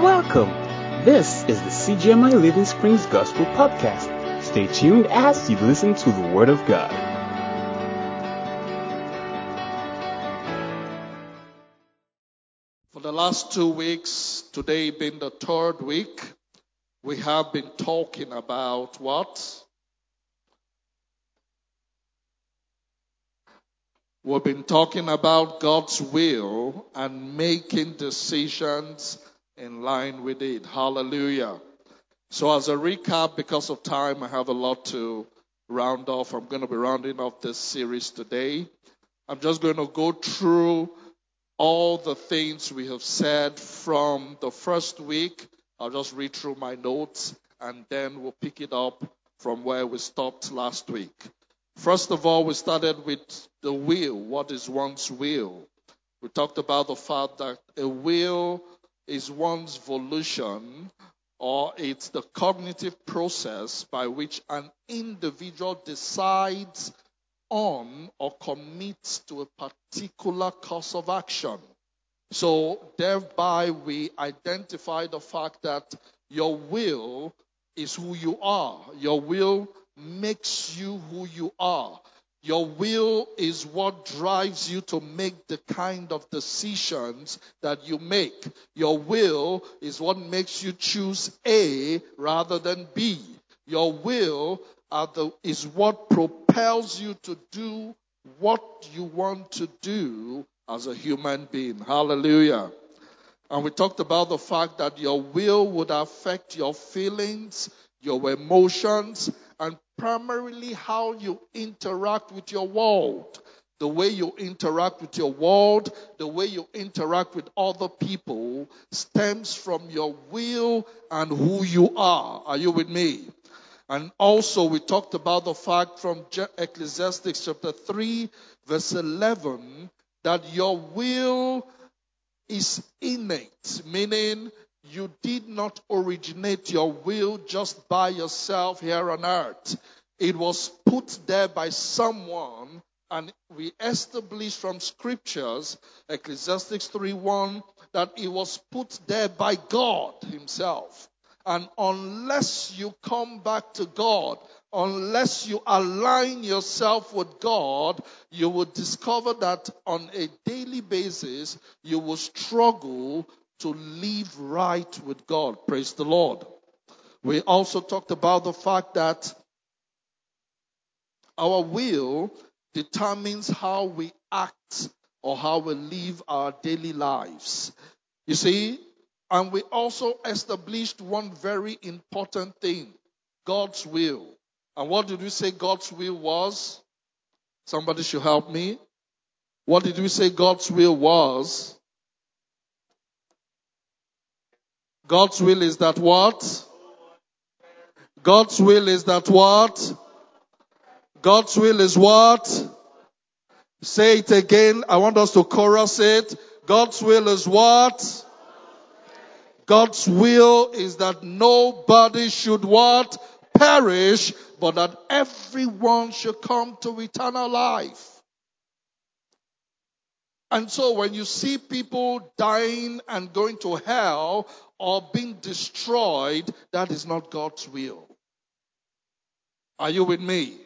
Welcome. This is the CGMI Living Springs Gospel Podcast. Stay tuned as you listen to the Word of God. For the last two weeks, today being the third week, we have been talking about what? We've been talking about God's will and making decisions in line with it. Hallelujah. So, as a recap, because of time, I have a lot to round off. I'm going to be rounding off this series today. I'm just going to go through all the things we have said from the first week. I'll just read through my notes and then we'll pick it up from where we stopped last week. First of all, we started with the will. What is one's will? We talked about the fact that a will is one's volition or it's the cognitive process by which an individual decides on or commits to a particular course of action. So thereby we identify the fact that your will is who you are. Your will makes you who you are. Your will is what drives you to make the kind of decisions that you make. Your will is what makes you choose A rather than B. Your will the, is what propels you to do what you want to do as a human being. Hallelujah. And we talked about the fact that your will would affect your feelings, your emotions, and primarily how you interact with your world. The way you interact with your world, the way you interact with other people stems from your will and who you are. Are you with me? And also we talked about the fact from Ecclesiastes chapter 3 verse 11 that your will is innate, meaning you did not originate your will just by yourself here on earth. It was put there by someone and we establish from scriptures, Ecclesiastes 3:1, that it was put there by God Himself. And unless you come back to God, unless you align yourself with God, you will discover that on a daily basis, you will struggle to live right with God. Praise the Lord. We also talked about the fact that our will determines how we act or how we live our daily lives. You see, and we also established one very important thing God's will. And what did we say God's will was? Somebody should help me. What did we say God's will was? God's will is that what? God's will is that what? God's will is what? Say it again. I want us to chorus it. God's will is what? God's will is that nobody should what? Perish, but that everyone should come to eternal life. And so when you see people dying and going to hell or being destroyed, that is not God's will. Are you with me?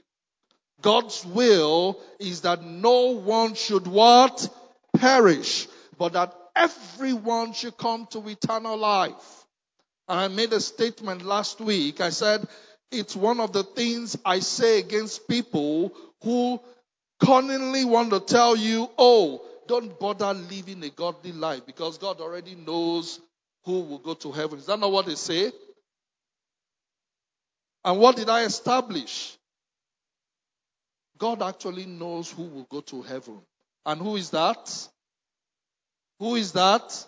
God's will is that no one should what? Perish, but that everyone should come to eternal life. And I made a statement last week. I said, it's one of the things I say against people who cunningly want to tell you, oh, don't bother living a godly life because God already knows who will go to heaven. Is that not what they say? And what did I establish? God actually knows who will go to heaven. And who is that? Who is that?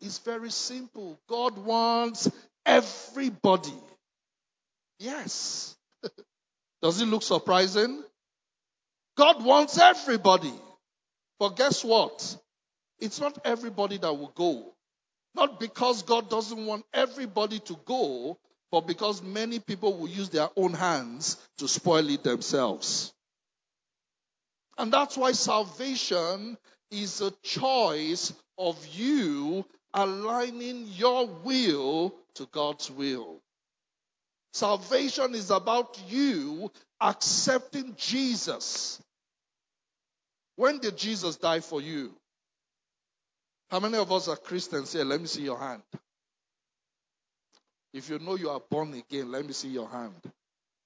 It's very simple. God wants everybody. Yes. Does it look surprising? God wants everybody. But guess what? It's not everybody that will go. Not because God doesn't want everybody to go, but because many people will use their own hands to spoil it themselves. And that's why salvation is a choice of you aligning your will to God's will. Salvation is about you accepting Jesus. When did Jesus die for you? How many of us are Christians here? Let me see your hand. If you know you are born again, let me see your hand.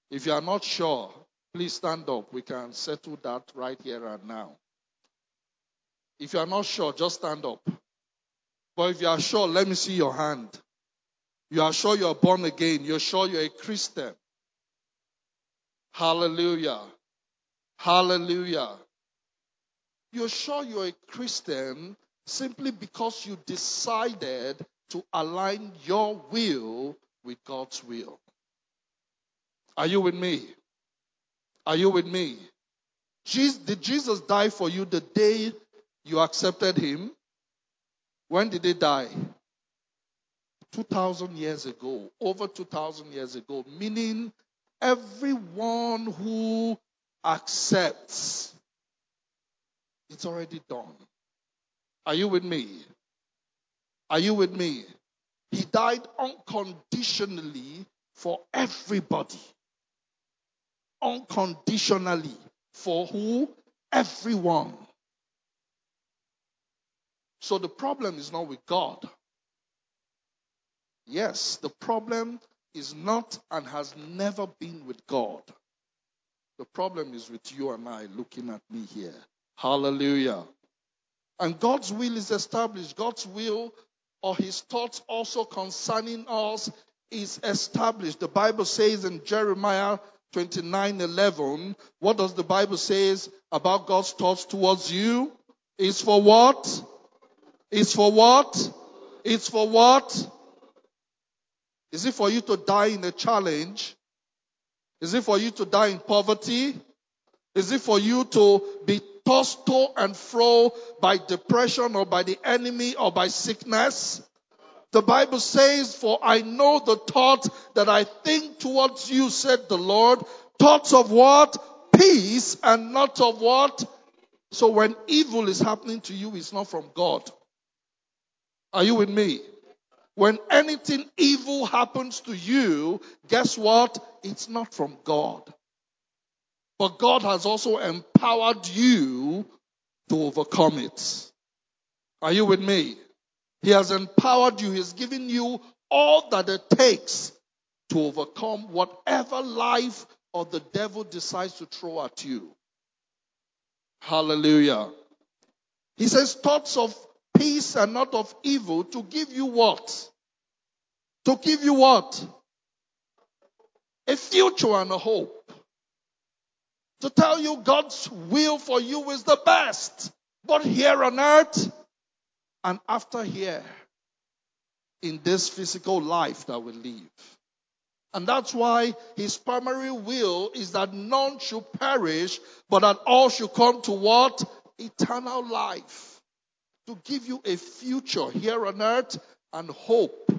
If you are not sure, please stand up. We can settle that right here and now. If you are not sure, just stand up. But if you are sure, let me see your hand. You are sure you are born again. You're sure you're a Christian. Hallelujah. Hallelujah. You're sure you're a Christian simply because you decided to align your will with God's will. Are you with me? Are you with me? Jesus, did Jesus die for you the day you accepted him? When did he die? 2,000 years ago, over 2,000 years ago, meaning everyone who accepts, it's already done. Are you with me? Are you with me? He died unconditionally for everybody. Unconditionally. For who? Everyone. So the problem is not with God. Yes, the problem is not and has never been with God. The problem is with you and I looking at me here. Hallelujah. And God's will is established. God's will or his thoughts also concerning us is established. The Bible says in Jeremiah 29 11, what does the Bible says about God's thoughts towards you? Is for what? Is for what? It's for what? Is it for you to die in a challenge? Is it for you to die in poverty? Is it for you to be tossed to and fro by depression or by the enemy or by sickness. The Bible says, For I know the thoughts that I think towards you, said the Lord. Thoughts of what? Peace and not of what? So when evil is happening to you, it's not from God. Are you with me? When anything evil happens to you, guess what? It's not from God. But God has also empowered you to overcome it. Are you with me? He has empowered you. He's given you all that it takes to overcome whatever life or the devil decides to throw at you. Hallelujah. He says thoughts of peace and not of evil to give you what? To give you what? A future and a hope to tell you God's will for you is the best, but here on earth and after here in this physical life that we live. And that's why his primary will is that none should perish, but that all should come to what? Eternal life. To give you a future here on earth and hope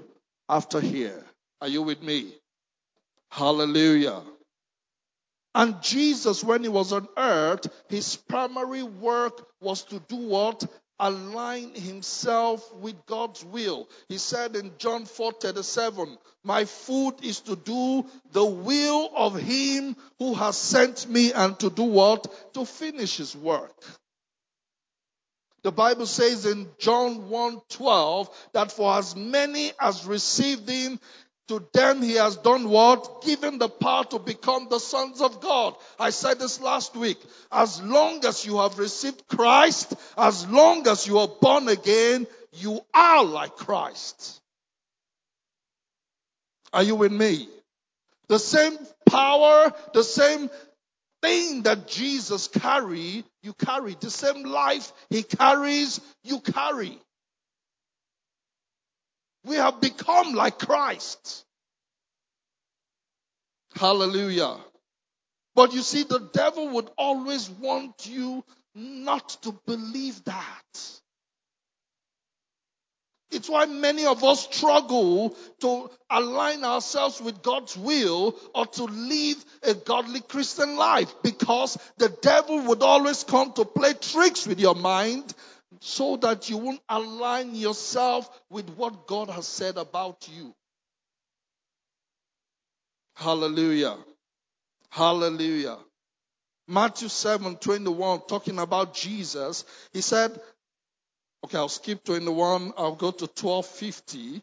after here. Are you with me? Hallelujah. And Jesus, when he was on earth, his primary work was to do what? Align himself with God's will. He said in John 4 37, My food is to do the will of him who has sent me and to do what? To finish his work. The Bible says in John 1 12 that for as many as received him, to them he has done what? Given the power to become the sons of God. I said this last week. As long as you have received Christ, as long as you are born again, you are like Christ. Are you with me? The same power, the same thing that Jesus carried, you carry. The same life he carries, you carry. We have become like Christ. Hallelujah. But you see, the devil would always want you not to believe that. It's why many of us struggle to align ourselves with God's will or to live a godly Christian life because the devil would always come to play tricks with your mind so that you won't align yourself with what God has said about you. Hallelujah. Hallelujah. Matthew 7 21, talking about Jesus, he said, Okay, I'll skip 21, I'll go to 1250.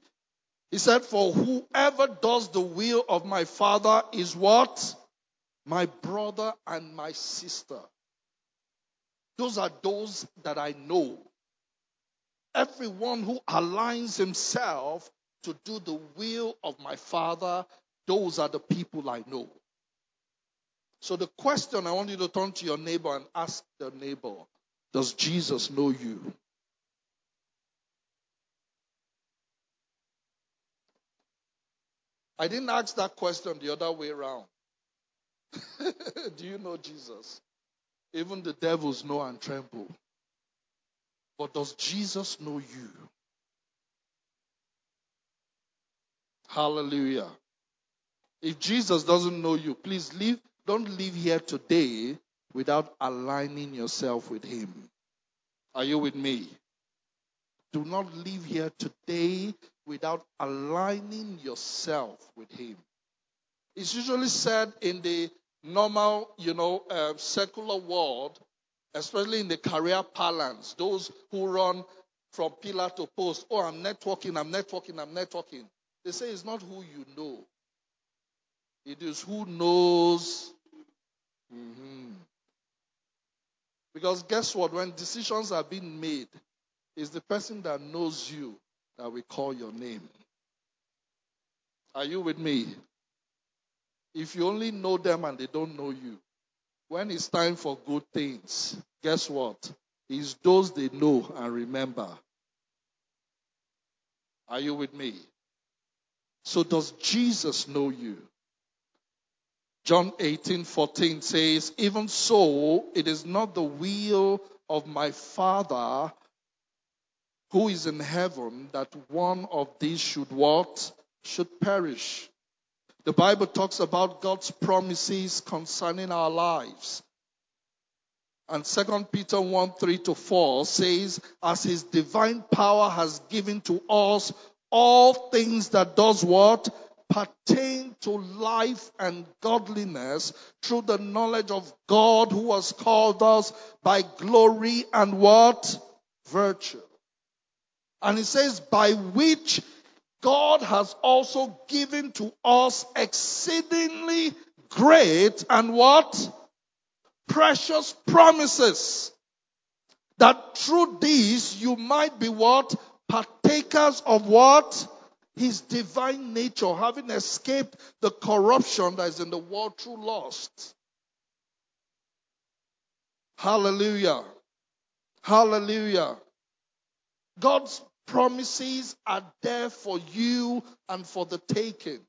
He said, For whoever does the will of my Father is what? My brother and my sister. Those are those that I know. Everyone who aligns himself to do the will of my Father, those are the people I know. So the question I want you to turn to your neighbor and ask the neighbor, does Jesus know you? I didn't ask that question the other way around. Do you know Jesus? Even the devils know and tremble. But does Jesus know you? Hallelujah. If Jesus doesn't know you, please leave, don't leave here today without aligning yourself with him. Are you with me? Do not leave here today without aligning yourself with him. It's usually said in the normal, you know, uh, secular world, especially in the career parlance, those who run from pillar to post, oh, I'm networking, I'm networking, I'm networking. They say it's not who you know, it is who knows. Mm-hmm. Because guess what? When decisions are being made, it's the person that knows you that we call your name. Are you with me? If you only know them and they don't know you, when it's time for good things, guess what? It's those they know and remember. Are you with me? So does Jesus know you? John 18:14 says, Even so, it is not the will of my Father who is in heaven that one of these should what? Should perish. The Bible talks about God's promises concerning our lives. And 2 Peter 1 3 to 4 says, As his divine power has given to us all things that does what? Pertain to life and godliness through the knowledge of God who has called us by glory and what? Virtue. And it says, by which God has also given to us exceedingly great and what? Precious promises. That through these you might be what? Partakers of what? His divine nature, having escaped the corruption that is in the world through lust. Hallelujah. Hallelujah. God's promises are there for you and for the taking.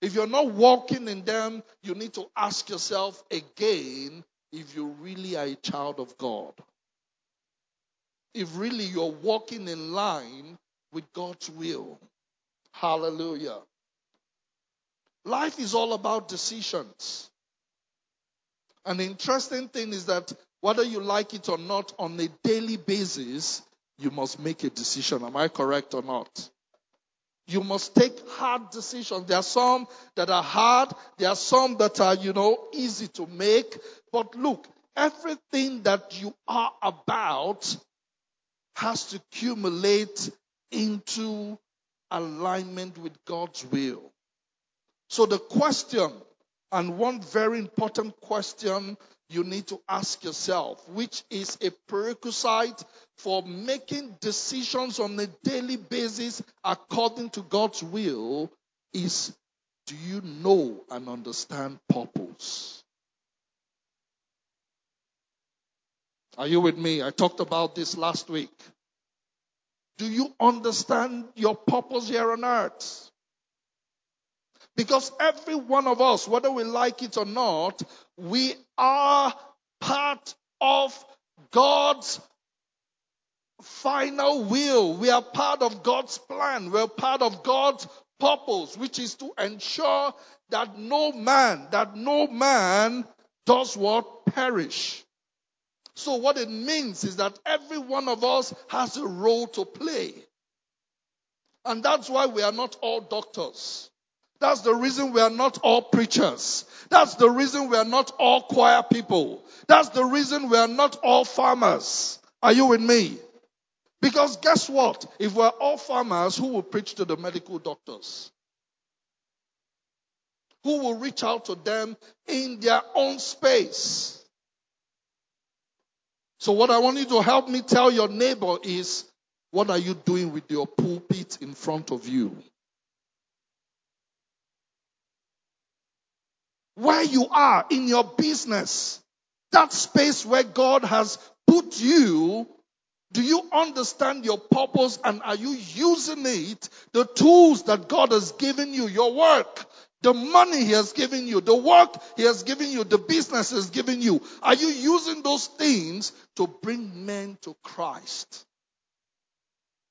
If you're not walking in them, you need to ask yourself again if you really are a child of God. If really you're walking in line with God's will. Hallelujah. Life is all about decisions. An interesting thing is that whether you like it or not, on a daily basis, you must make a decision. Am I correct or not? You must take hard decisions. There are some that are hard. There are some that are, you know, easy to make. But look, everything that you are about has to accumulate into alignment with God's will. So the question, and one very important question you need to ask yourself, which is a prerequisite for making decisions on a daily basis according to God's will, is do you know and understand purpose? Are you with me? I talked about this last week. Do you understand your purpose here on earth? Because every one of us, whether we like it or not, we are part of God's final will. We are part of God's plan. We're part of God's purpose, which is to ensure that no man, that no man does what? Perish. So what it means is that every one of us has a role to play. And that's why we are not all doctors. That's the reason we are not all preachers. That's the reason we are not all choir people. That's the reason we are not all farmers. Are you with me? Because guess what? If we're all farmers, who will preach to the medical doctors? Who will reach out to them in their own space? So what I want you to help me tell your neighbor is, what are you doing with your pulpit in front of you? Where you are in your business, that space where God has put you, do you understand your purpose and are you using it, the tools that God has given you, your work, the money He has given you, the work He has given you, the business He has given you, are you using those things to bring men to Christ?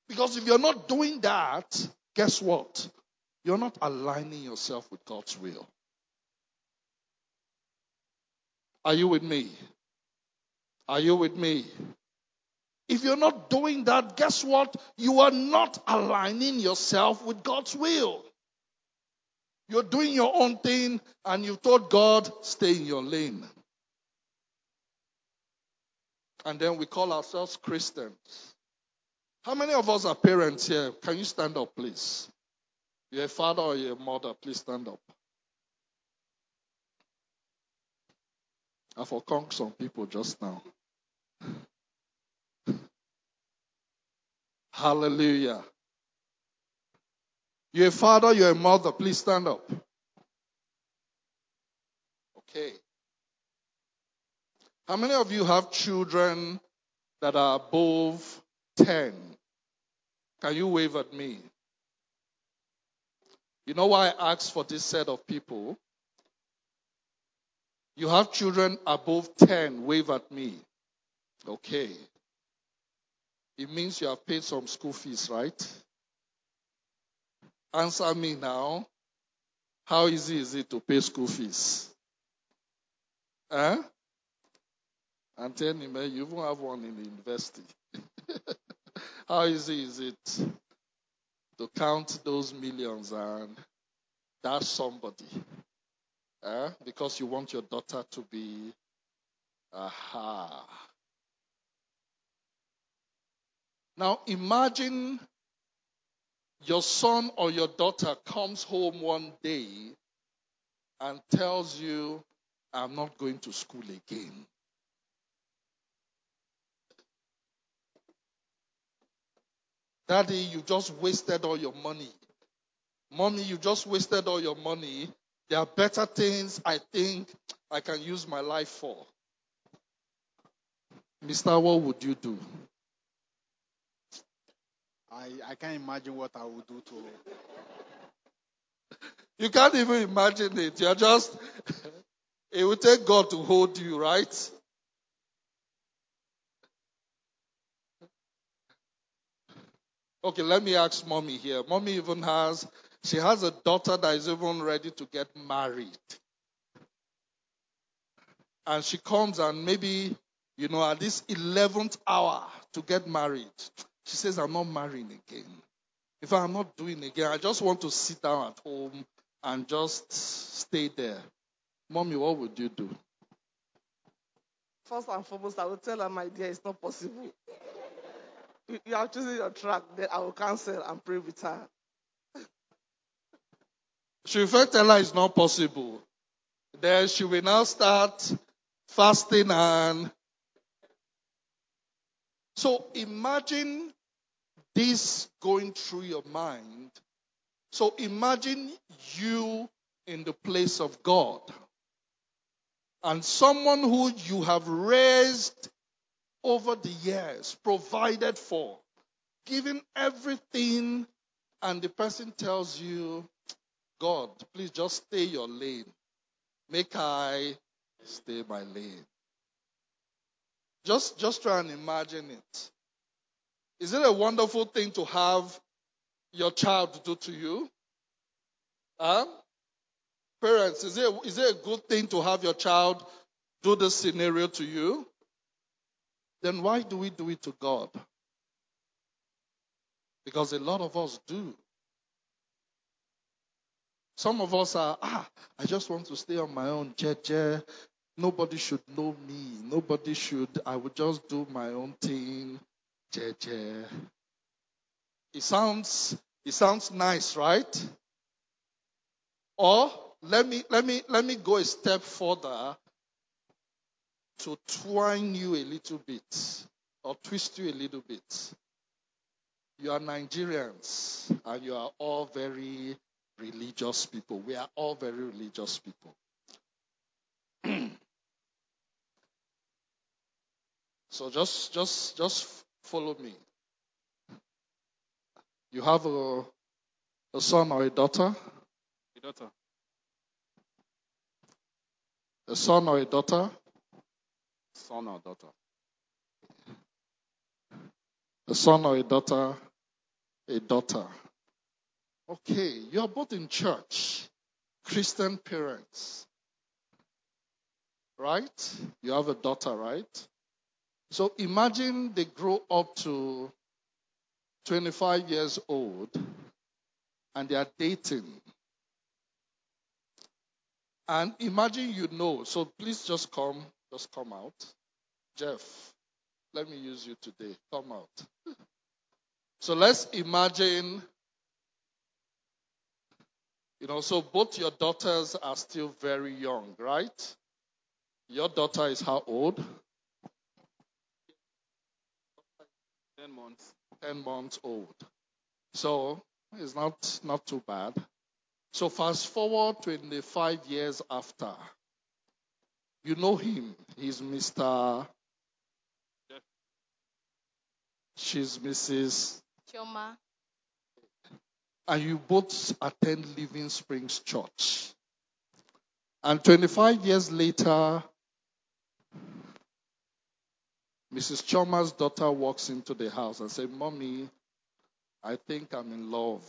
Because if you're not doing that, guess what? You're not aligning yourself with God's will. Are you with me? Are you with me? If you're not doing that, guess what? You are not aligning yourself with God's will. You're doing your own thing and you told God, stay in your lane. And then we call ourselves Christians. How many of us are parents here? Can you stand up, please? You're a father or you're a mother, please stand up. I've conquered some people just now. Hallelujah. You're a father, you're a mother, please stand up. Okay. How many of you have children that are above 10? Can you wave at me? You know why I asked for this set of people? You have children above 10, wave at me. Okay. It means you have paid some school fees, right? Answer me now. How easy is it to pay school fees? Huh? And tell me, man, you even have one in the university. How easy is it to count those millions and that's somebody? Eh? Because you want your daughter to be, aha. Now imagine your son or your daughter comes home one day and tells you, I'm not going to school again. Daddy, you just wasted all your money. Mommy, you just wasted all your money there are better things I think I can use my life for. Mister, what would you do? I, I can't imagine what I would do to You can't even imagine it. You're just, it will take God to hold you, right? Okay, let me ask mommy here. Mommy even has she has a daughter that is even ready to get married. And she comes and maybe, you know, at this 11th hour to get married, she says, I'm not marrying again. If I'm not doing again, I just want to sit down at home and just stay there. Mommy, what would you do? First and foremost, I will tell her, my dear, it's not possible. You are choosing your track, then I will cancel and pray with her. She will tell her it's not possible. Then she will now start fasting and so imagine this going through your mind. So imagine you in the place of God and someone who you have raised over the years, provided for, given everything, and the person tells you, God, please just stay your lane. Make I stay my lane. Just, just try and imagine it. Is it a wonderful thing to have your child do to you? Huh? Parents, is it, is it a good thing to have your child do this scenario to you? then why do we do it to God? Because a lot of us do. Some of us are, ah, I just want to stay on my own, jeje. Nobody should know me. Nobody should, I would just do my own thing, jeje. It sounds, it sounds nice, right? Or let me, let me, let me go a step further to twine you a little bit or twist you a little bit. You are Nigerians and you are all very religious people. We are all very religious people. so just just just follow me. You have a a son or a daughter? A daughter. A son or a daughter? Son or daughter. A son or a daughter? A daughter. Okay, you are both in church, Christian parents, right? You have a daughter, right? So imagine they grow up to 25 years old and they are dating. And imagine you know, so please just come, just come out. Jeff, let me use you today. Come out. So let's imagine, you know, so both your daughters are still very young, right? Your daughter is how old? 10 months. 10 months old. So it's not, not too bad. So fast forward 25 years after. You know him. He's Mr. Jeff. She's Mrs. Choma. And you both attend Living Springs Church. And 25 years later, Mrs. Choma's daughter walks into the house and says, Mommy, I think I'm in love.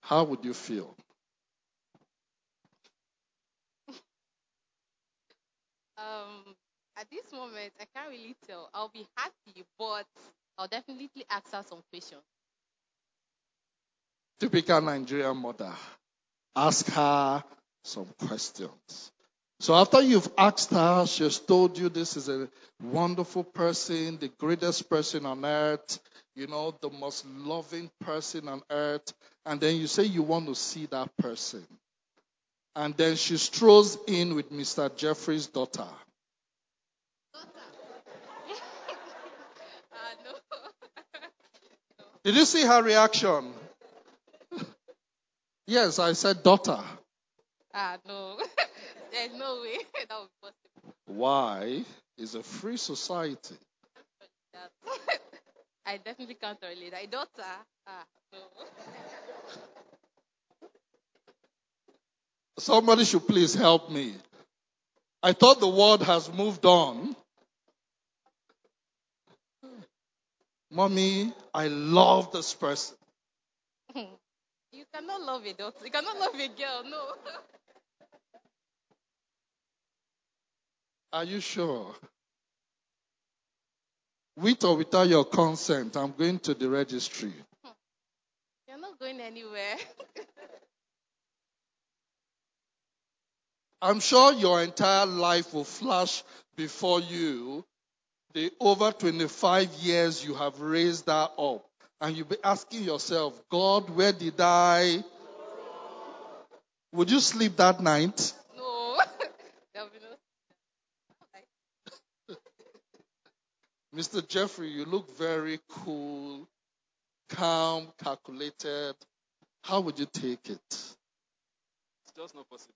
How would you feel? Um, at this moment, I can't really tell. I'll be happy, but I'll definitely ask her some questions. Typical Nigerian mother. Ask her some questions. So after you've asked her, she has told you this is a wonderful person, the greatest person on earth, you know, the most loving person on earth. And then you say you want to see that person. And then she strolls in with Mr. Jeffrey's daughter. Ah, no. Did you see her reaction? yes, I said daughter. ah, no. There's no way that would be possible. Why? It's a free society. I definitely can't relate. My daughter, ah, no. Somebody should please help me. I thought the world has moved on. Mommy, I love this person. You cannot love a daughter. You cannot love a girl, no. Are you sure? With or without your consent, I'm going to the registry. You're not going anywhere. I'm sure your entire life will flash before you the over 25 years you have raised her up. And you'll be asking yourself, God, where did I? Would you sleep that night? no. There'll be no. Mr. Jeffrey, you look very cool, calm, calculated. How would you take it? It's just not possible.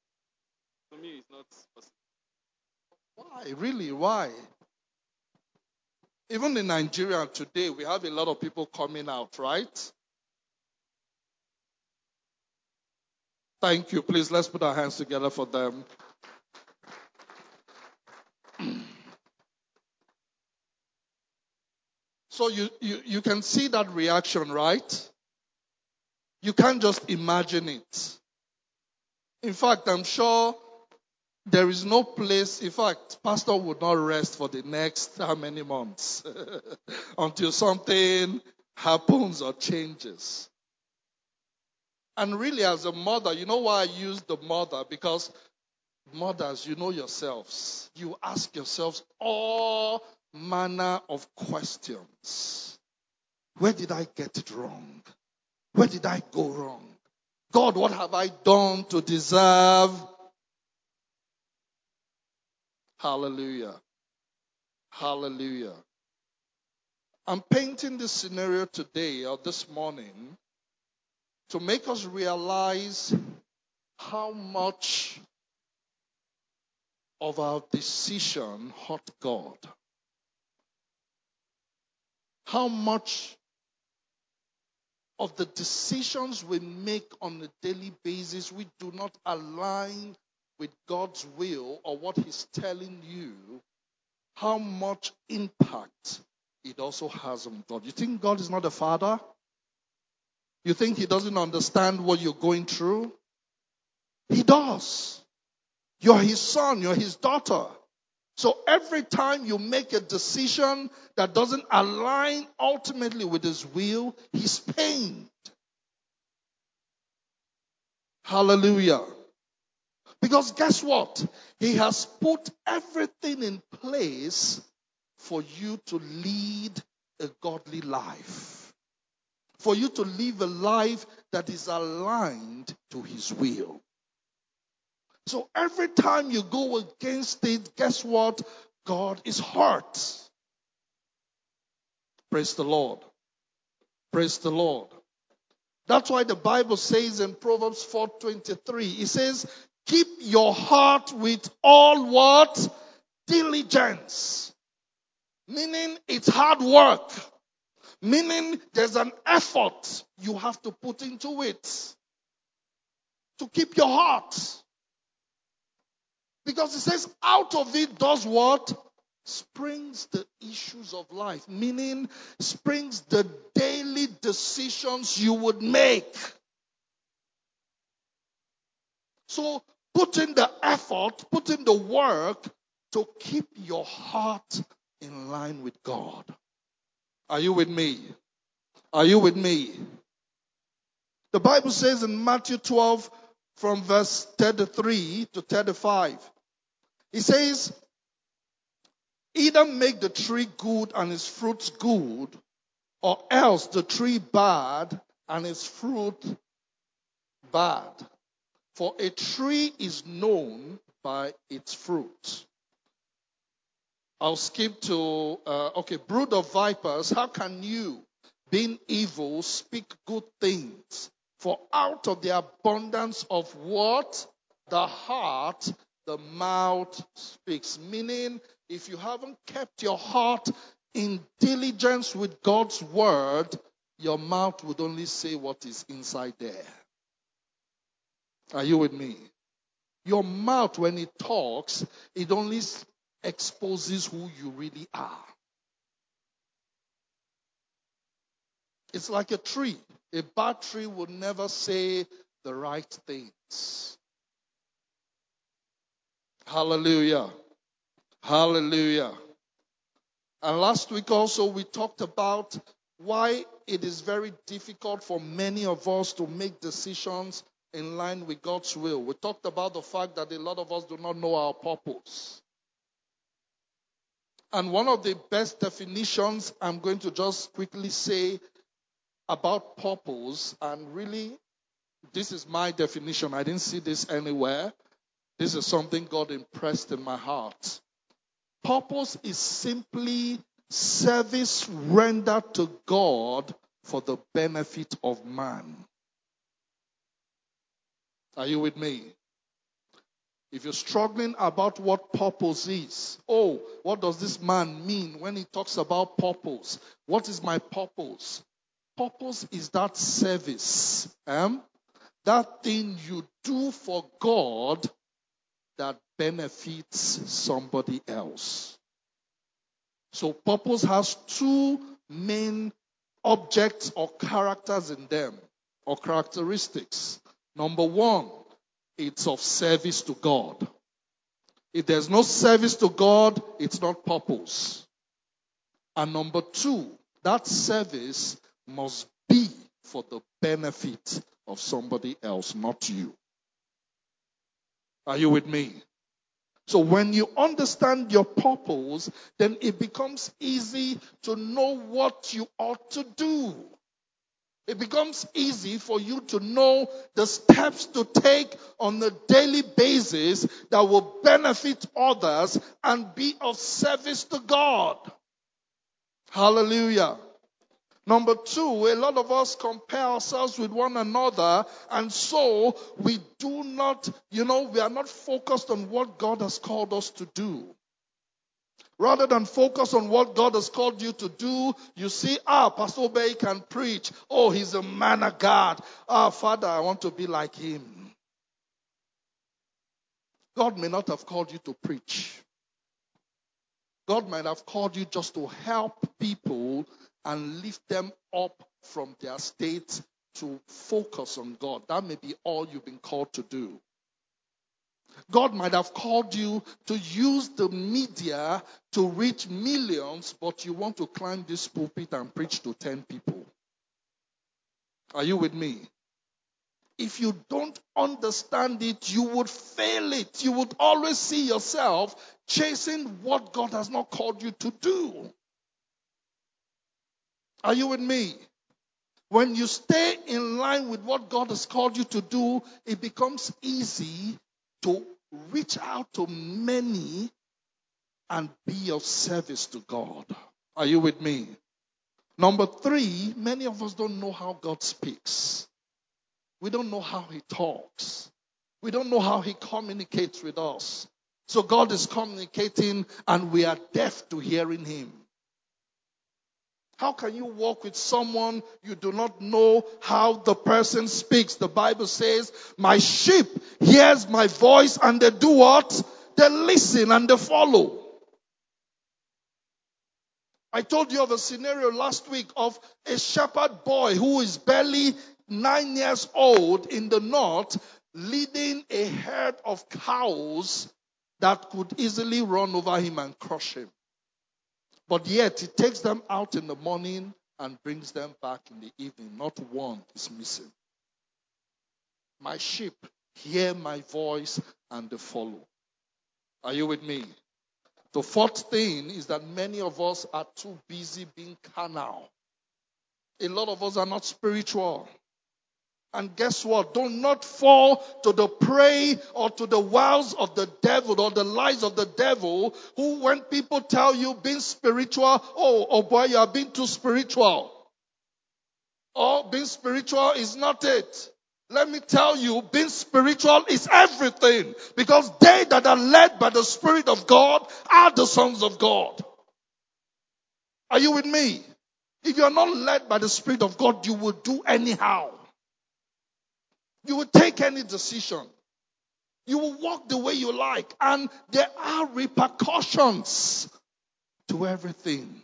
For me, it's not possible. Why? Really? Why? Even in Nigeria today, we have a lot of people coming out, right? Thank you. Please, let's put our hands together for them. So you, you, you can see that reaction, right? You can't just imagine it. In fact, I'm sure There is no place, in fact, pastor would not rest for the next how many months until something happens or changes. And really, as a mother, you know why I use the mother? Because mothers, you know yourselves. You ask yourselves all manner of questions. Where did I get it wrong? Where did I go wrong? God, what have I done to deserve? Hallelujah. Hallelujah. I'm painting this scenario today or this morning to make us realize how much of our decision hurt God. How much of the decisions we make on a daily basis we do not align with God's will or what He's telling you, how much impact it also has on God. You think God is not a father? You think He doesn't understand what you're going through? He does. You're His son, you're His daughter. So every time you make a decision that doesn't align ultimately with His will, He's pained. Hallelujah. Because guess what? He has put everything in place for you to lead a godly life. For you to live a life that is aligned to His will. So every time you go against it, guess what? God is hurt. Praise the Lord. Praise the Lord. That's why the Bible says in Proverbs 4:23, it says, "Keep your heart with all what? Diligence." Meaning it's hard work. Meaning there's an effort you have to put into it to keep your heart. Because it says, out of it does what? Springs the issues of life. Meaning, springs the daily decisions you would make. So, put in the effort, put in the work to keep your heart in line with God. Are you with me? Are you with me? The Bible says in Matthew 12 from verse 33 to 35, it says, either make the tree good and its fruits good, or else the tree bad and its fruit bad. For a tree is known by its fruit. I'll skip to, uh, okay, brood of vipers, how can you, being evil, speak good things? For out of the abundance of what? The heart, the mouth speaks. Meaning, if you haven't kept your heart in diligence with God's word, your mouth would only say what is inside there. Are you with me? Your mouth, when it talks, it only exposes who you really are. It's like a tree. A bad tree will never say the right things. Hallelujah. Hallelujah. And last week also we talked about why it is very difficult for many of us to make decisions in line with God's will. We talked about the fact that a lot of us do not know our purpose. And one of the best definitions I'm going to just quickly say about purpose, and really, this is my definition. I didn't see this anywhere. This is something God impressed in my heart. Purpose is simply service rendered to God for the benefit of man. Are you with me? If you're struggling about what purpose is, oh, what does this man mean when he talks about purpose? What is my purpose? Purpose is that service, um, that thing you do for God that benefits somebody else. So purpose has two main objects or characters in them, or characteristics. Number one, it's of service to God. If there's no service to God, it's not purpose. And number two, that service must be for the benefit of somebody else, not you. Are you with me? So when you understand your purpose, then it becomes easy to know what you ought to do. It becomes easy for you to know the steps to take on a daily basis that will benefit others and be of service to God. Hallelujah. Number two, a lot of us compare ourselves with one another, and so we do not, you know, we are not focused on what God has called us to do. Rather than focus on what God has called you to do, you see, ah, Pastor Obey can preach. Oh, he's a man of God. Ah, Father, I want to be like him. God may not have called you to preach. God might have called you just to help people and lift them up from their state to focus on God. That may be all you've been called to do. God might have called you to use the media to reach millions, but you want to climb this pulpit and preach to 10 people. Are you with me? If you don't understand it, you would fail it. You would always see yourself chasing what God has not called you to do. Are you with me? When you stay in line with what God has called you to do, it becomes easy to reach out to many and be of service to God. Are you with me? Number three, many of us don't know how God speaks. We don't know how He talks. We don't know how He communicates with us. So God is communicating and we are deaf to hearing Him. How can you walk with someone you do not know how the person speaks? The Bible says, my sheep hears my voice and they do what? They listen and they follow. I told you of a scenario last week of a shepherd boy who is barely nine years old in the north leading a herd of cows that could easily run over him and crush him. But yet he takes them out in the morning and brings them back in the evening. Not one is missing. My sheep hear my voice and they follow. Are you with me? The fourth thing is that many of us are too busy being carnal. A lot of us are not spiritual. And guess what? Do not fall to the prey or to the wiles of the devil or the lies of the devil who when people tell you being spiritual, oh, oh boy, you are being too spiritual. Or oh, being spiritual is not it. Let me tell you, being spiritual is everything because they that are led by the Spirit of God are the sons of God. Are you with me? If you are not led by the Spirit of God, you will do anyhow. You will take any decision. You will walk the way you like. And there are repercussions to everything.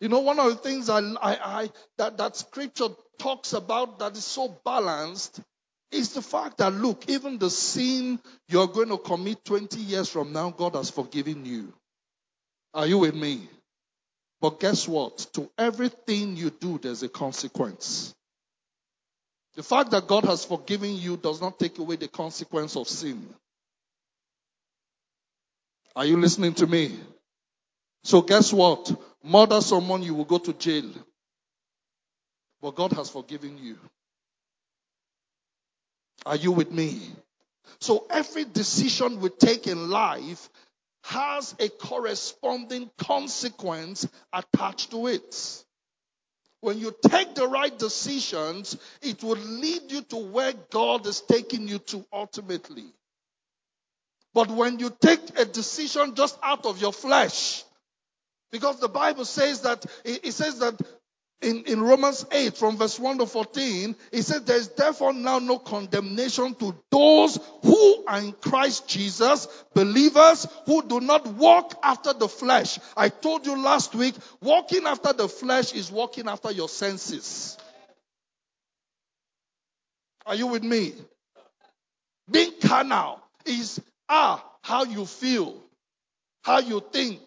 You know, one of the things I, I, I, that, that scripture talks about that is so balanced is the fact that, look, even the sin you're going to commit 20 years from now, God has forgiven you. Are you with me? But guess what? To everything you do, there's a consequence. The fact that God has forgiven you does not take away the consequence of sin. Are you listening to me? So guess what? Murder someone, you will go to jail. But God has forgiven you. Are you with me? So every decision we take in life has a corresponding consequence attached to it. When you take the right decisions, it will lead you to where God is taking you to ultimately. But when you take a decision just out of your flesh, because the Bible says that, it says that in, in Romans 8 from verse 1 to 14, it says there is therefore now no condemnation to those who are in Christ Jesus, believers who do not walk after the flesh. I told you last week, walking after the flesh is walking after your senses. Are you with me? Being carnal is, ah, how you feel, how you think,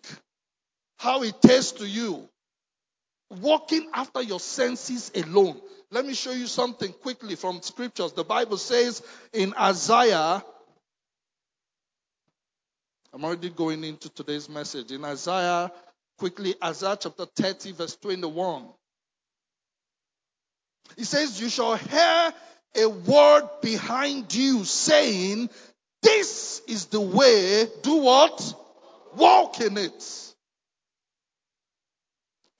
how it tastes to you. Walking after your senses alone. Let me show you something quickly from scriptures. The Bible says in Isaiah, I'm already going into today's message. In Isaiah, quickly, Isaiah chapter 30, verse 21. He says, You shall hear a word behind you saying, This is the way, do what? Walk in it.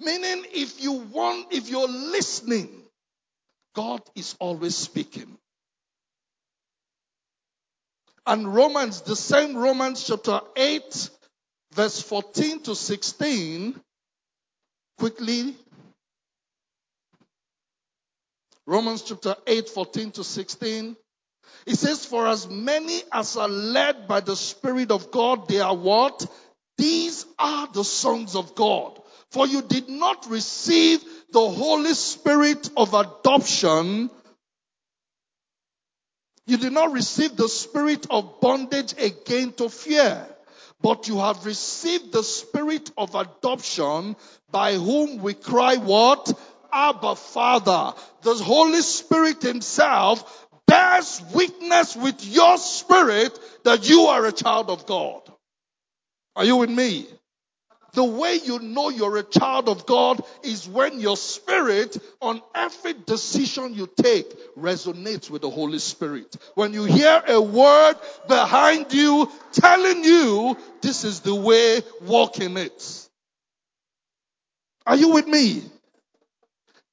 Meaning, if you want, if you're listening, God is always speaking. And Romans, the same Romans chapter 8, verse 14 to 16, quickly. Romans chapter 8, 14 to 16. It says, For as many as are led by the Spirit of God, they are what? These are the sons of God. For you did not receive the Holy Spirit of adoption. You did not receive the spirit of bondage again to fear, but you have received the spirit of adoption by whom we cry what? Abba Father. The Holy Spirit himself bears witness with your spirit that you are a child of God. Are you with me? The way you know you're a child of God is when your spirit on every decision you take resonates with the Holy Spirit. When you hear a word behind you telling you this is the way, walk in it. Are you with me?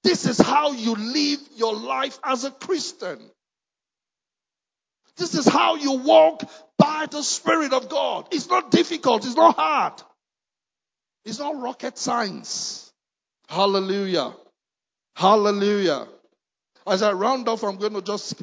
This is how you live your life as a Christian. This is how you walk by the Spirit of God. It's not difficult. It's not hard. It's not rocket science. Hallelujah. Hallelujah. As I round off, I'm going to just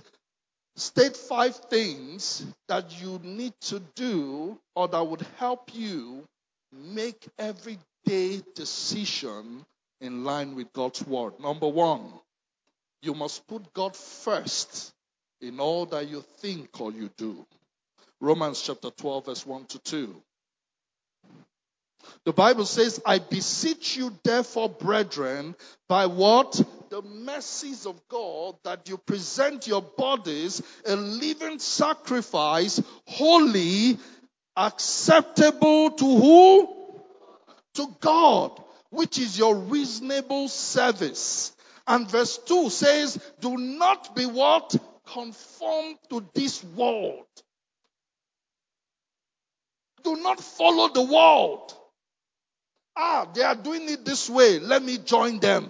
state five things that you need to do or that would help you make everyday decision in line with God's word. Number one, you must put God first in all that you think or you do. Romans chapter 12, verse 1 to 2. The Bible says, I beseech you, therefore, brethren, by what? The mercies of God, that you present your bodies a living sacrifice, holy, acceptable to who? To God, which is your reasonable service. And verse 2 says, Do not be what? Conformed to this world. Do not follow the world. Ah, they are doing it this way. Let me join them.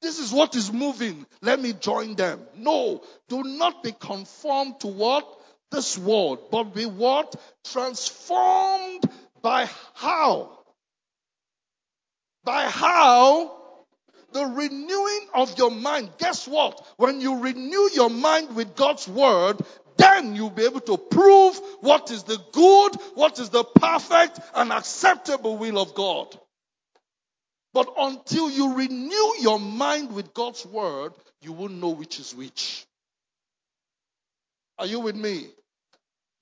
This is what is moving. Let me join them. No, do not be conformed to what? This world, but be what? Transformed by how? By how? The renewing of your mind. Guess what? When you renew your mind with God's word, then you'll be able to prove what is the good, what is the perfect and acceptable will of God. But until you renew your mind with God's word, you won't know which is which. Are you with me?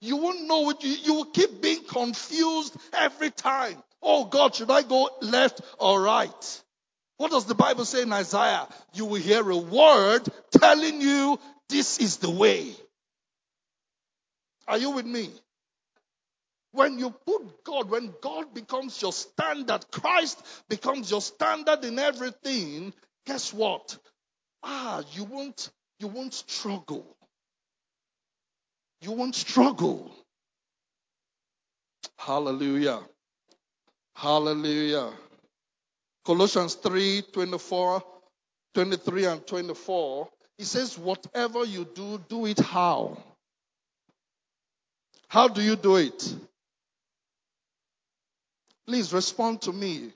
You won't know what you, you will keep being confused every time. Oh God, should I go left or right? What does the Bible say in Isaiah? You will hear a word telling you this is the way. Are you with me? When you put God, when God becomes your standard, Christ becomes your standard in everything, guess what? Ah, you won't, you won't struggle. You won't struggle. Hallelujah. Hallelujah. Colossians 3 24, 23, and 24. He says, Whatever you do, do it how? How do you do it? Please respond to me.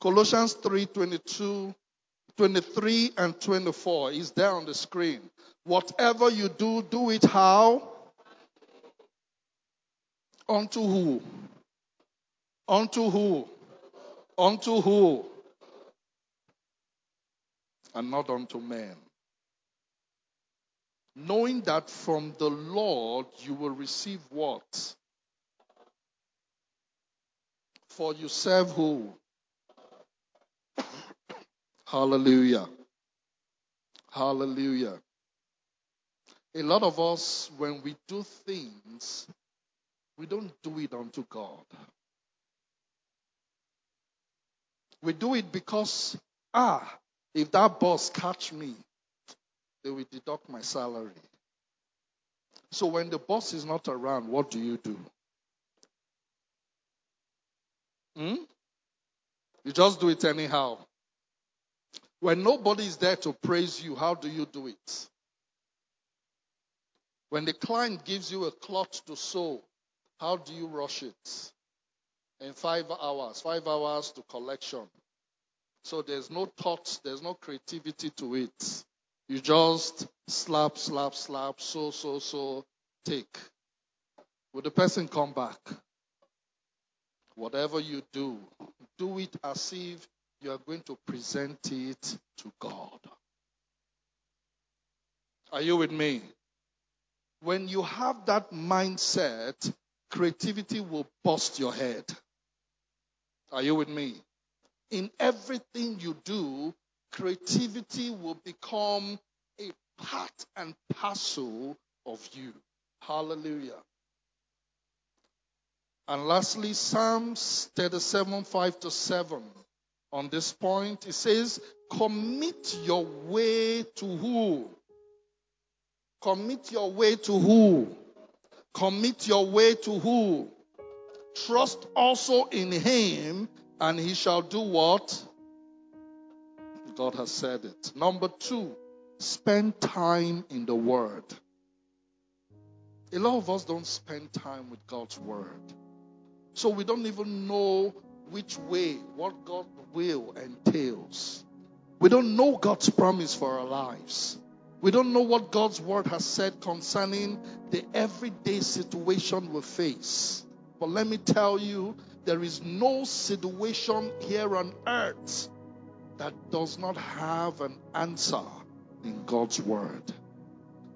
Colossians 3 22, 23, and 24 is there on the screen. Whatever you do, do it how? Unto who? Unto who? Unto who? And not unto men knowing that from the Lord you will receive what? For you serve who? Hallelujah. Hallelujah. A lot of us, when we do things, we don't do it unto God. We do it because, ah, if that boss catch me, they will deduct my salary. So when the boss is not around, what do you do? Hmm? You just do it anyhow. When nobody is there to praise you, how do you do it? When the client gives you a cloth to sew, how do you rush it? In five hours, five hours to collection. So there's no thought, there's no creativity to it. You just slap, slap, slap, so, so, so, take. Will the person come back? Whatever you do, do it as if you are going to present it to God. Are you with me? When you have that mindset, creativity will bust your head. Are you with me? In everything you do, creativity will become a part and parcel of you. Hallelujah. And lastly, Psalms 37 5 to 7. On this point, it says, Commit your way to who? Commit your way to who? Commit your way to who? Trust also in him, and he shall do what? God has said it. Number two, spend time in the Word. A lot of us don't spend time with God's Word. So we don't even know which way, what God's will entails. We don't know God's promise for our lives. We don't know what God's word has said concerning the everyday situation we face. But let me tell you, there is no situation here on earth that does not have an answer in God's word.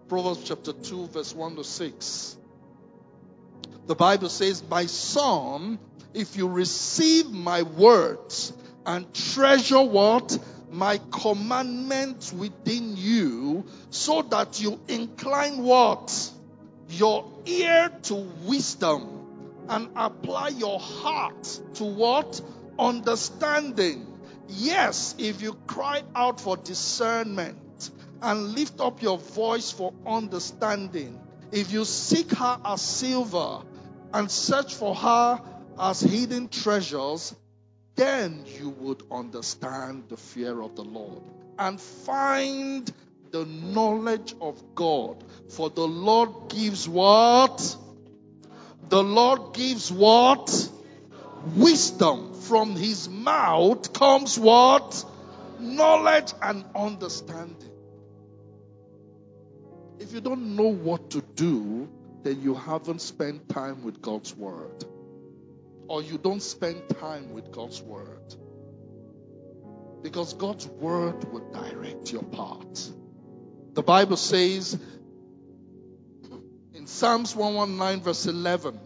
Proverbs chapter 2, verse 1 to 6. The Bible says, My son, if you receive my words and treasure what? My commandments within you, so that you incline what? Your ear to wisdom and apply your heart to what? Understanding. Yes, if you cry out for discernment and lift up your voice for understanding, if you seek her as silver and search for her as hidden treasures, then you would understand the fear of the Lord and find the knowledge of God. For the Lord gives what? The Lord gives what? Wisdom. From his mouth comes what? Knowledge and understanding. If you don't know what to do, then you haven't spent time with God's word. Or you don't spend time with God's word. Because God's word will direct your path. The Bible says in Psalms 119, verse 11,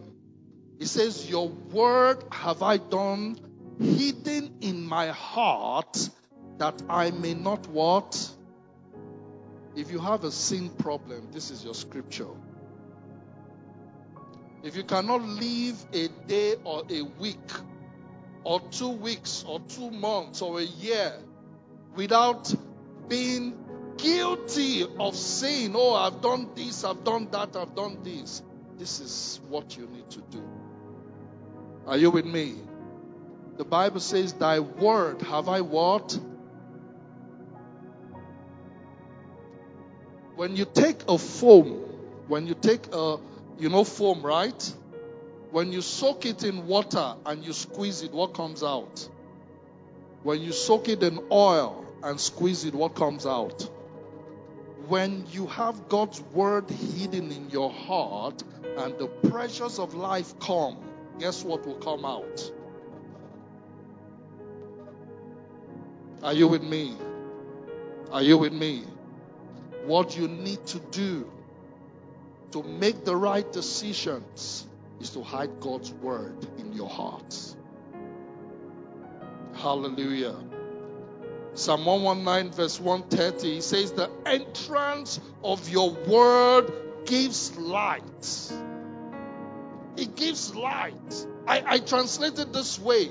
it says, Your word have I done hidden in my heart that I may not what? If you have a sin problem, this is your scripture. If you cannot live a day or a week or two weeks or two months or a year without being guilty of sin, Oh, I've done this, I've done that, I've done this. This is what you need to do. Are you with me? The Bible says, Thy word have I what? When you take a foam, when you take a, you know, foam, right? When you soak it in water and you squeeze it, what comes out? When you soak it in oil and squeeze it, what comes out? When you have God's word hidden in your heart and the pressures of life come, guess what will come out? Are you with me? Are you with me? What you need to do to make the right decisions is to hide God's word in your heart. Hallelujah. Psalm 119, verse 130, he says, The entrance of your word gives light. It gives light. I, I translate it this way.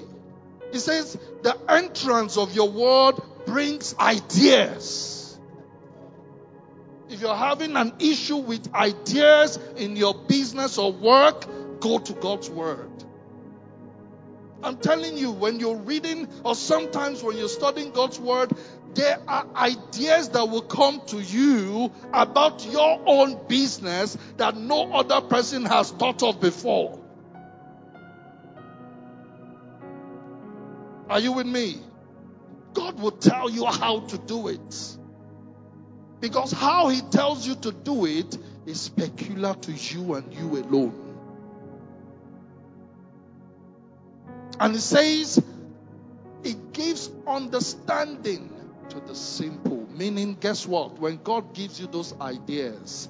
He says, The entrance of your word brings ideas. If you're having an issue with ideas in your business or work, go to God's word. I'm telling you, when you're reading or sometimes when you're studying God's word, there are ideas that will come to you about your own business that no other person has thought of before. Are you with me? God will tell you how to do it. Because how He tells you to do it is peculiar to you and you alone. And He says, it gives understanding to the simple. Meaning, guess what? When God gives you those ideas,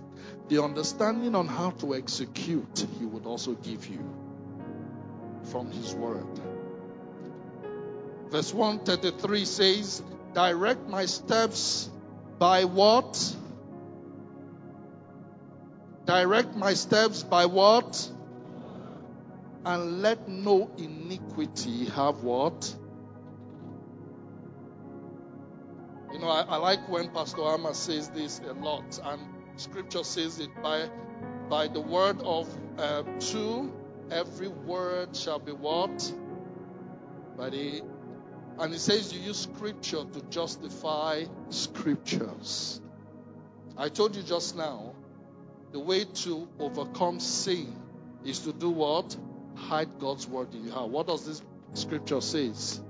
the understanding on how to execute, He would also give you from His Word. Verse 133 says, Direct my steps by what? Direct my steps by what? And let no iniquity have what? You know, I, I like when Pastor Amma says this a lot, and Scripture says it by by the word of uh, two, every word shall be what? By the and he says you use Scripture to justify Scriptures. I told you just now, the way to overcome sin is to do what? Hide God's word in your heart. What does this Scripture says?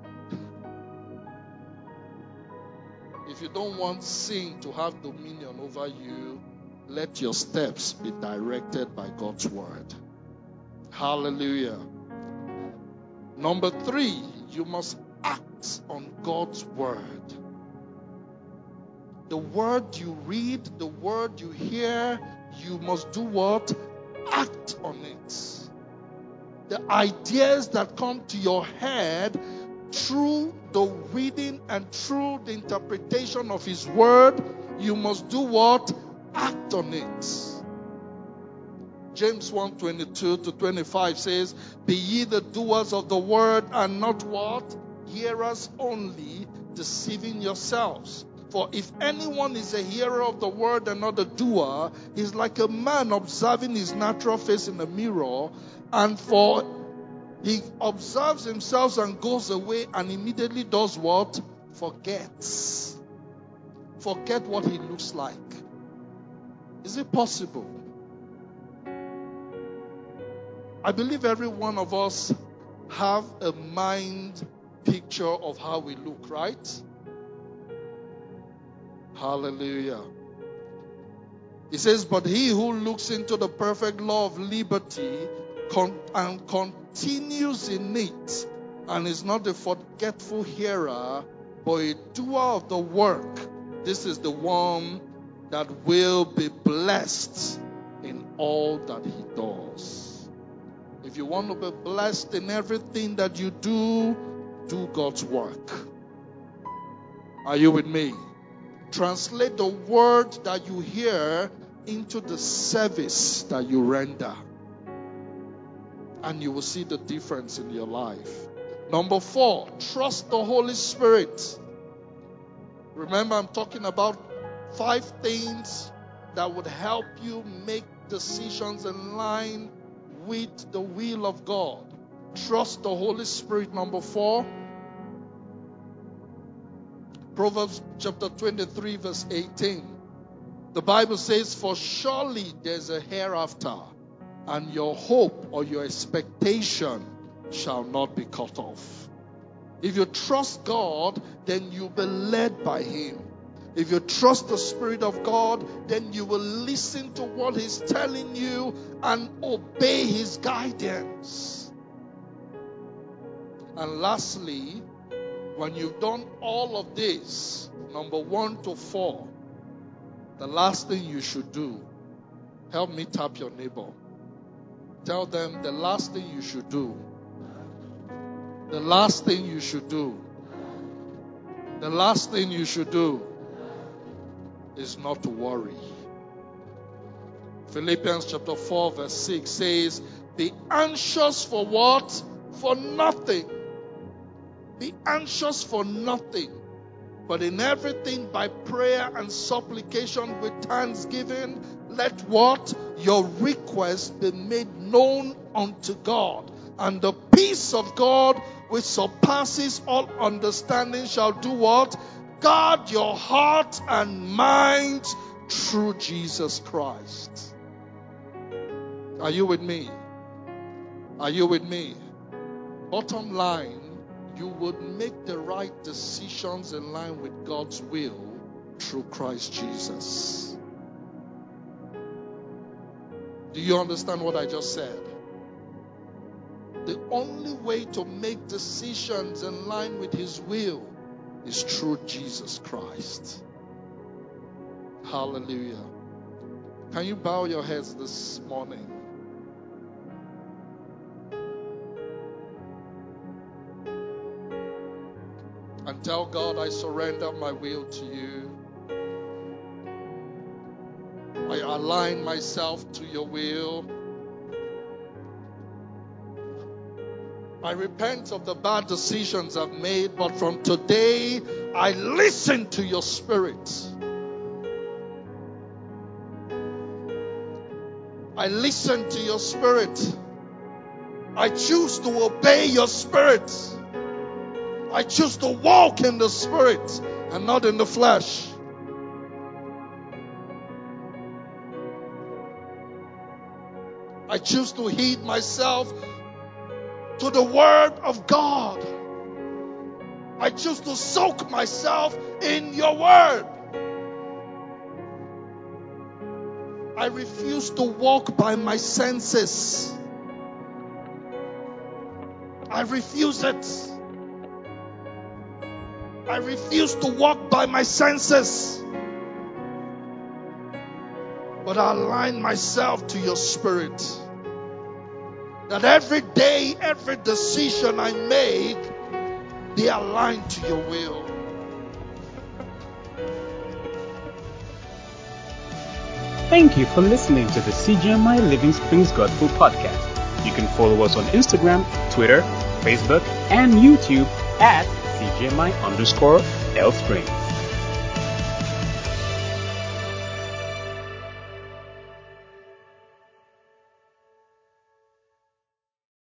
If you don't want sin to have dominion over you, let your steps be directed by God's word. Hallelujah. Number three, you must act on God's word. The word you read, the word you hear, you must do what? Act on it. The ideas that come to your head through the reading and through the interpretation of His Word, you must do what? Act on it. James 1 22 to 25 says, Be ye the doers of the word and not what? Hearers only, deceiving yourselves. For if anyone is a hearer of the word and not a doer, he's like a man observing his natural face in a mirror, and for he observes himself and goes away and immediately does what? Forgets. Forget what he looks like. Is it possible? I believe every one of us have a mind picture of how we look, right? Hallelujah. He says, But he who looks into the perfect law of liberty con- and continues in it, and is not a forgetful hearer, but a doer of the work, this is the one that will be blessed in all that he does. If you want to be blessed in everything that you do, do God's work. Are you with me? Translate the word that you hear into the service that you render. And you will see the difference in your life. Number four, trust the Holy Spirit. Remember, I'm talking about five things that would help you make decisions in line with the will of God. Trust the Holy Spirit, number four. Proverbs chapter 23, verse 18. The Bible says, For surely there's a hereafter, and your hope or your expectation shall not be cut off. If you trust God, then you'll be led by Him. If you trust the Spirit of God, then you will listen to what He's telling you and obey His guidance. And lastly, when you've done all of this, number one to four, the last thing you should do, help me tap your neighbor. Tell them the last thing you should do. The last thing you should do The last thing you should do is not to worry. Philippians chapter 4, verse 6 says, Be anxious for what? For nothing. Be anxious for nothing. But in everything by prayer and supplication with thanksgiving, let what? Your request be made known unto God. And the peace of God which surpasses all understanding shall do what? Guard your heart and mind through Jesus Christ. Are you with me? Are you with me? Bottom line, you would make the right decisions in line with God's will through Christ Jesus. Do you understand what I just said? The only way to make decisions in line with His will is through Jesus Christ. Hallelujah. Can you bow your heads this morning? And tell God, I surrender my will to you. I align myself to your will. I repent of the bad decisions I've made, but from today, I listen to your spirit. I listen to your spirit. I choose to obey your spirit. I choose to walk in the spirit and not in the flesh. I choose to heed myself to the word of God. I choose to soak myself in your word. I refuse to walk by my senses. I refuse it. I refuse to walk by my senses. But I align myself to your spirit. That every day, every decision I make be aligned to your will. Thank you for listening to the CGMI Living Springs Gospel Podcast. You can follow us on Instagram, Twitter, Facebook, and YouTube at CGMI underscore L Springs.